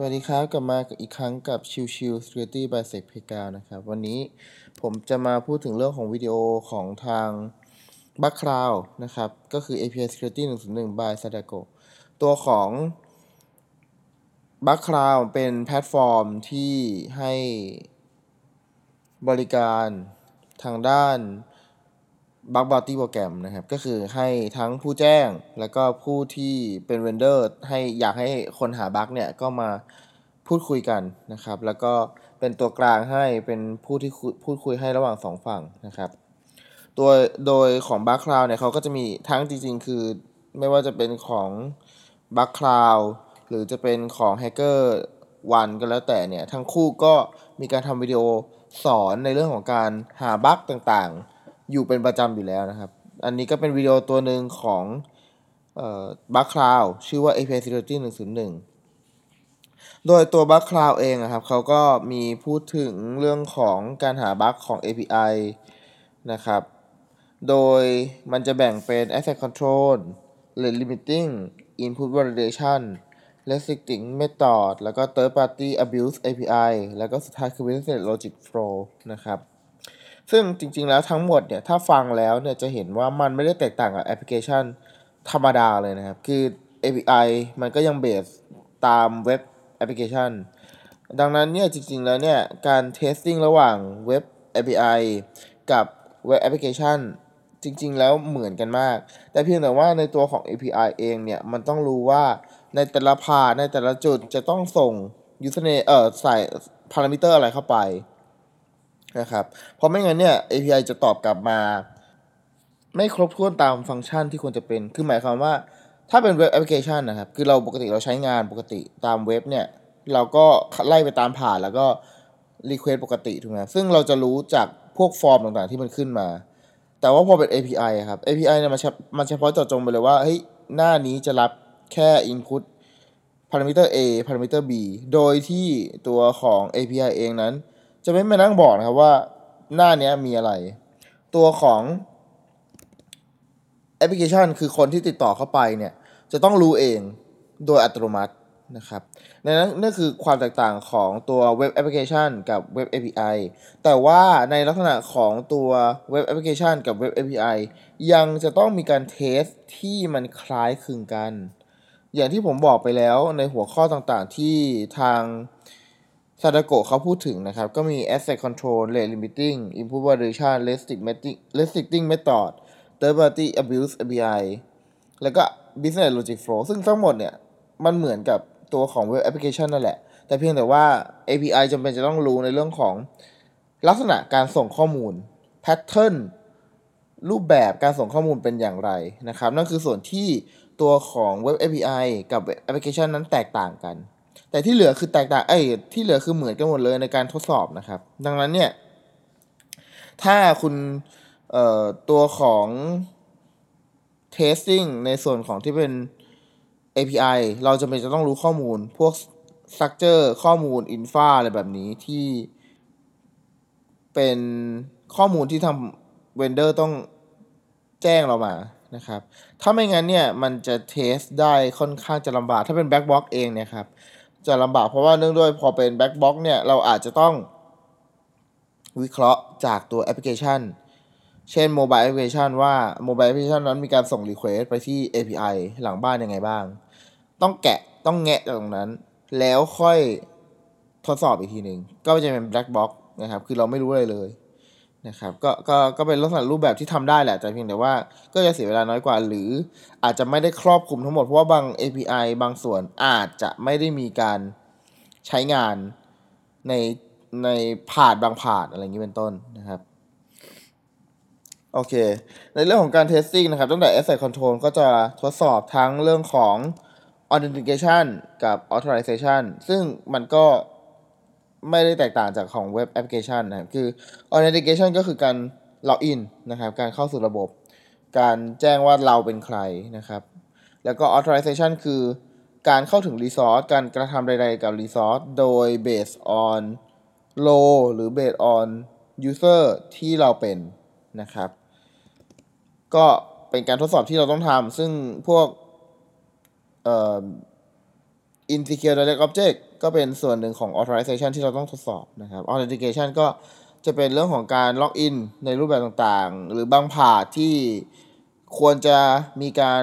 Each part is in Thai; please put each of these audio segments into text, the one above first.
สวัสดีครับ กลับมาอีกครั้งกับชิวชิว Security by Sec p g a นะครับ วันนี้ผมจะมาพูดถึงเรื่องของวิดีโอของทาง Bugcrowd นะครับ ก็คือ API Security 101 by Sadako ตัวของ b u g c l o u d เป็นแพลตฟอร์มที่ให้บริการทางด้าน บัคบ o ตี้โปรแกรมนะครับ ก็คือให้ทั้งผู้แจ้งแล้วก็ผู้ที่เป็น vendor ให้อยากให้คนหา bug เนี่ยก็มาพูดคุยกันนะครับ แล้วก็เป็นตัวกลางให้เป็นผู้ที่พูดคุยให้ระหว่างสองฝั่งนะครับตัวโดยของ Bugcrowd เนี่ยเขาก็จะมีทั้งจริง ๆ คือไม่ว่าจะเป็นของ Bugcrowd หรือจะเป็นของ HackerOne ก็แล้วแต่เนี่ย ทั้งคู่ก็มีการทำวิดีโอสอนในเรื่องของการหา bug ต่างๆ อยู่เป็นประจำอยู่แล้วนะครับ อันนี้ก็เป็นวิดีโอตัวหนึ่งของบัคคลาวชื่อว่า API Security 101 โดยตัวบัคคลาวเองนะครับเขาก็มีพูดถึงเรื่องของการหาบัคของ API นะครับ โดยมันจะแบ่งเป็น Asset Control Rate Limiting Input Validation Restricting Method แล้วก็ Third Party Abuse API แล้วก็สุดท้ายคือ Business Logic Flaw นะครับ ซึ่งจริงๆแล้วทั้งหมดเนี่ยถ้าฟังแล้วเนี่ยจะเห็นว่ามันไม่ได้แตกต่างกับแอปพลิเคชันธรรมดาเลยนะครับ คือ API มันก็ยัง base ตามเว็บแอปพลิเคชัน ดังนั้นเนี่ยจริงๆแล้วเนี่ยการ testing ระหว่างเว็บ API กับเว็บแอปพลิเคชันจริงๆ แล้วเหมือนกันมาก แต่เพียงแต่ว่าในตัวของ API เองเนี่ยมันต้องรู้ว่าในแต่ละ path ในแต่ละจุดจะต้องส่ง username เอ่อใส่พารามิเตอร์อะไรเข้าไป นะครับ เพราะไม่งั้นเนี่ย API จะตอบกลับมา ไม่ครบถ้วนตามฟังก์ชันที่ควรจะเป็น คือหมายความว่า ถ้าเป็นเว็บแอปพลิเคชันนะครับ คือเราปกติเราใช้งานปกติตามเว็บเนี่ย เราก็ไล่ไปตาม path แล้วก็ request ปกติถูกไหมซึ่งเราจะรู้จากพวกฟอร์มต่างๆที่มันขึ้นมา แต่ว่าพอเป็น API ครับ API เนี่ยมันมันเฉพาะเจาะจงไปเลยว่า เฮ้ย หน้านี้จะรับแค่ input parameter A parameter B โดยที่ตัวของ API เองนั้น จะไม่มานั่งบอกนะครับว่าหน้านี้มีอะไร ตัวของแอปพลิเคชัน คือคนที่ติดต่อเข้าไปเนี่ย จะต้องรู้เองโดยอัตโนมัตินะครับดังนั้นนั่นคือความแตกต่างของตัวเว็บแอปพลิเคชันกับเว็บ API แต่ว่าในลักษณะของตัวเว็บแอปพลิเคชันกับเว็บ API ยังจะต้องมีการ test ที่มันคล้ายคลึงกัน อย่างที่ผมบอกไปแล้วในหัวข้อต่างๆที่ทาง ซาดาโกเขาพูดถึงนะครับ ก็มี access control rate limiting input validation restricting method third party abuse API แล้วก็ business logic flaw ซึ่งทั้งหมดเนี่ย มันเหมือนกับตัวของเว็บแอปพลิเคชันนั่นแหละ แต่เพียงแต่ว่า API จำเป็นจะต้องรู้ในเรื่องของลักษณะการส่งข้อมูล pattern รูปแบบการส่งข้อมูลเป็นอย่างไรนะครับ นั่นคือส่วนที่ตัวของเว็บ API กับแอปพลิเคชันนั้นแตกต่างกัน แต่ที่เหลือคือแตกต่างไอ้ที่เหลือคือเหมือนกันหมดเลยในการทดสอบนะครับ ดังนั้นเนี่ย ถ้าคุณเอ่อตัวของ testing ในส่วนของที่เป็น API เราจำเป็นจะต้องรู้ข้อมูล พวก structure ข้อมูล infra อะไรแบบนี้ที่เป็นข้อมูลที่ทาง vendor ต้องแจ้งเรามานะครับ ถ้าไม่งั้นเนี่ย มันจะ test ได้ค่อนข้างจะลำบาก ถ้าเป็น black box เองเนี่ยครับ จะลำบากเพราะว่าเนื่องด้วยพอเป็น black box เนี่ยเราอาจจะต้องวิเคราะห์จากตัวแอปพลิเคชัน เช่น mobile application ว่าmobile application นั้นมีการส่ง request ไปที่ API หลังบ้านยังไงบ้าง ต้องแกะต้องแงะจากตรงนั้น แล้วค่อยทดสอบอีกทีหนึ่งก็จะเป็น black box นะครับ คือเราไม่รู้อะไรเลย นะครับก็ก็ก็เป็นลักษณะรูปแบบที่ทำได้แหละ แต่เพียงแต่ว่าก็จะเสียเวลาน้อยกว่า หรืออาจจะไม่ได้ครอบคลุมทั้งหมด เพราะว่าบาง API บางส่วนอาจจะไม่ได้มีการใช้งานในใน path บาง path อะไรอย่างนี้เป็นต้นนะครับโอเค ในเรื่องของการ testing นะครับตั้งแต่ asset control ก็จะทดสอบทั้งเรื่องของ authentication กับ authorization ซึ่งมันก็ ไม่ได้แตกต่างจากของเว็บแอปพลิเคชันนะครับคือ authentication ก็คือการล็อกอินนะครับ การเข้าสู่ระบบ การแจ้งว่าเราเป็นใครนะครับ แล้วก็ authorization คือการเข้าถึง resource การกระทำใดๆกับ resource โดย based on role หรือ based on user ที่เราเป็นนะครับ ก็เป็นการทดสอบที่เราต้องทำซึ่งพวกเอ่อ insecure direct object ก็เป็นส่วนหนึ่งของ authorization ที่เราต้องทดสอบนะครับ authentication ก็จะเป็นเรื่องของการล็อกอินในรูปแบบต่างๆ หรือบางพาทที่ควรจะมีการ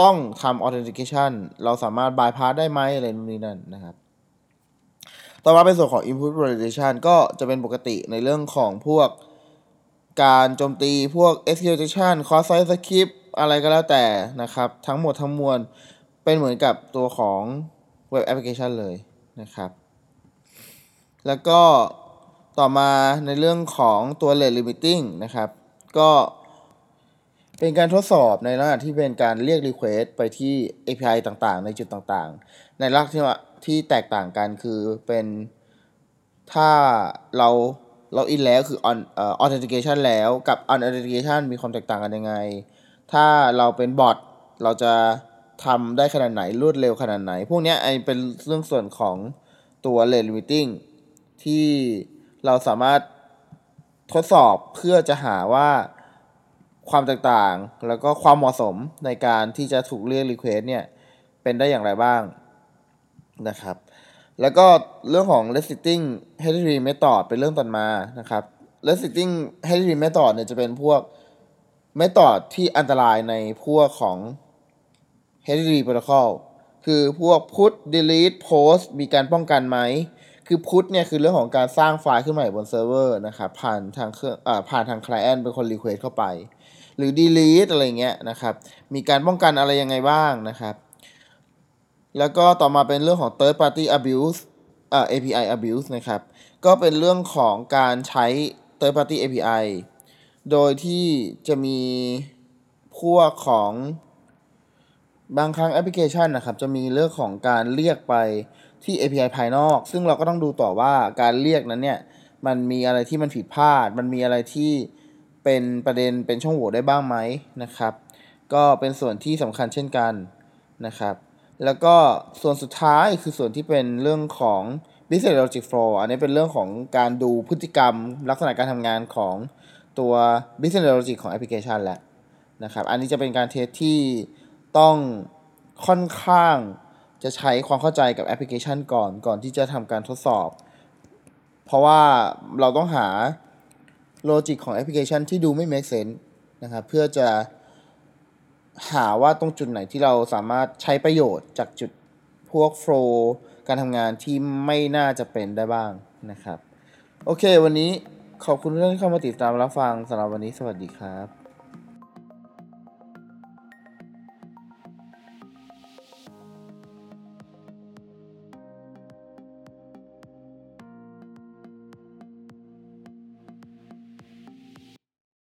ต้องทำ authentication เราสามารถ bypass ได้ไหมอะไรนู่นนี่นั่นนะครับ ต่อมาเป็นส่วนของ input validation ก็จะเป็นปกติในเรื่องของพวกการโจมตีพวก execution cross site script อะไรก็แล้วแต่นะครับ ทั้งหมดทั้งมวลเป็นเหมือนกับตัวของ web application เลยนะครับ แล้วก็ต่อมาในเรื่องของตัว rate limiting นะครับ ก็เป็นการทดสอบในลักษณะที่เป็นการเรียก request ไปที่ API ต่างๆ ในจุดต่างๆ ในลักษณะที่แตกต่างกันคือเป็นถ้าเราเราอินแล้วคือ on เอ่อ authentication แล้วกับ unauthentication มีความแตกต่างกันยังไง ถ้าเราเป็นบอทเราจะ ทำได้ขนาดไหนรวดเร็วขนาดไหน พวกนี้ไอเป็นเรื่องส่วนของตัว rate limiting ที่เราสามารถทดสอบเพื่อจะหาว่าความแตกต่างแล้วก็ความเหมาะสมในการที่จะถูกเรียก request เนี่ย เป็นได้อย่างไรบ้างนะครับ แล้วก็เรื่องของ resisting hereditary method เป็นเรื่องต่อมานะครับ resisting hereditary method เนี่ยจะเป็นพวก method ที่อันตรายในพวกของ hereditary protocol คือพวก put delete post มีการป้องกันไหม คือ put เนี่ยคือเรื่องของการสร้างไฟล์ขึ้นใหมาบนเซิร์ฟเวอร์นะครับผ่านทางเครื่องอ่าผ่านทาง client เป็นคน request เข้าไป หรือ delete อะไรเงี้ยนะครับ มีการป้องกันอะไรยังไงบ้างนะครับ แล้วก็ต่อมาเป็นเรื่องของ third party abuse อ่า API abuse นะครับ ก็เป็นเรื่องของการใช้ third party API โดยที่จะมีพวกของ บางครั้งแอปพลิเคชันนะครับจะมีเรื่องของการเรียกไปที่ API ภายนอก ซึ่งเราก็ต้องดูต่อว่าการเรียกนั้นเนี่ยมันมีอะไรที่มันผิดพลาด มันมีอะไรที่เป็นประเด็นเป็นช่องโหว่ได้บ้างไหมนะครับ ก็เป็นส่วนที่สำคัญเช่นกันนะครับ แล้วก็ส่วนสุดท้ายคือส่วนที่เป็นเรื่องของ business logic flow อันนี้เป็นเรื่องของการดูพฤติกรรม ลักษณะการทำงานของตัว business logic ของแอปพลิเคชันแหละนะครับ อันนี้จะเป็นการเทสที่ ต้องค่อนข้างจะใช้ความเข้าใจกับแอปพลิเคชันก่อนก่อนที่จะทำการทดสอบ เพราะว่าเราต้องหา logic ของแอปพลิเคชันที่ดูไม่ make sense นะครับเพื่อจะหาว่าตรงจุดไหนที่เราสามารถใช้ประโยชน์จากจุดพวก flow การทำงานที่ไม่น่าจะเป็นได้บ้างนะครับ โอเค วันนี้ขอบคุณทุกท่านที่เข้ามาติดตามรับฟังสำหรับวันนี้สวัสดีครับ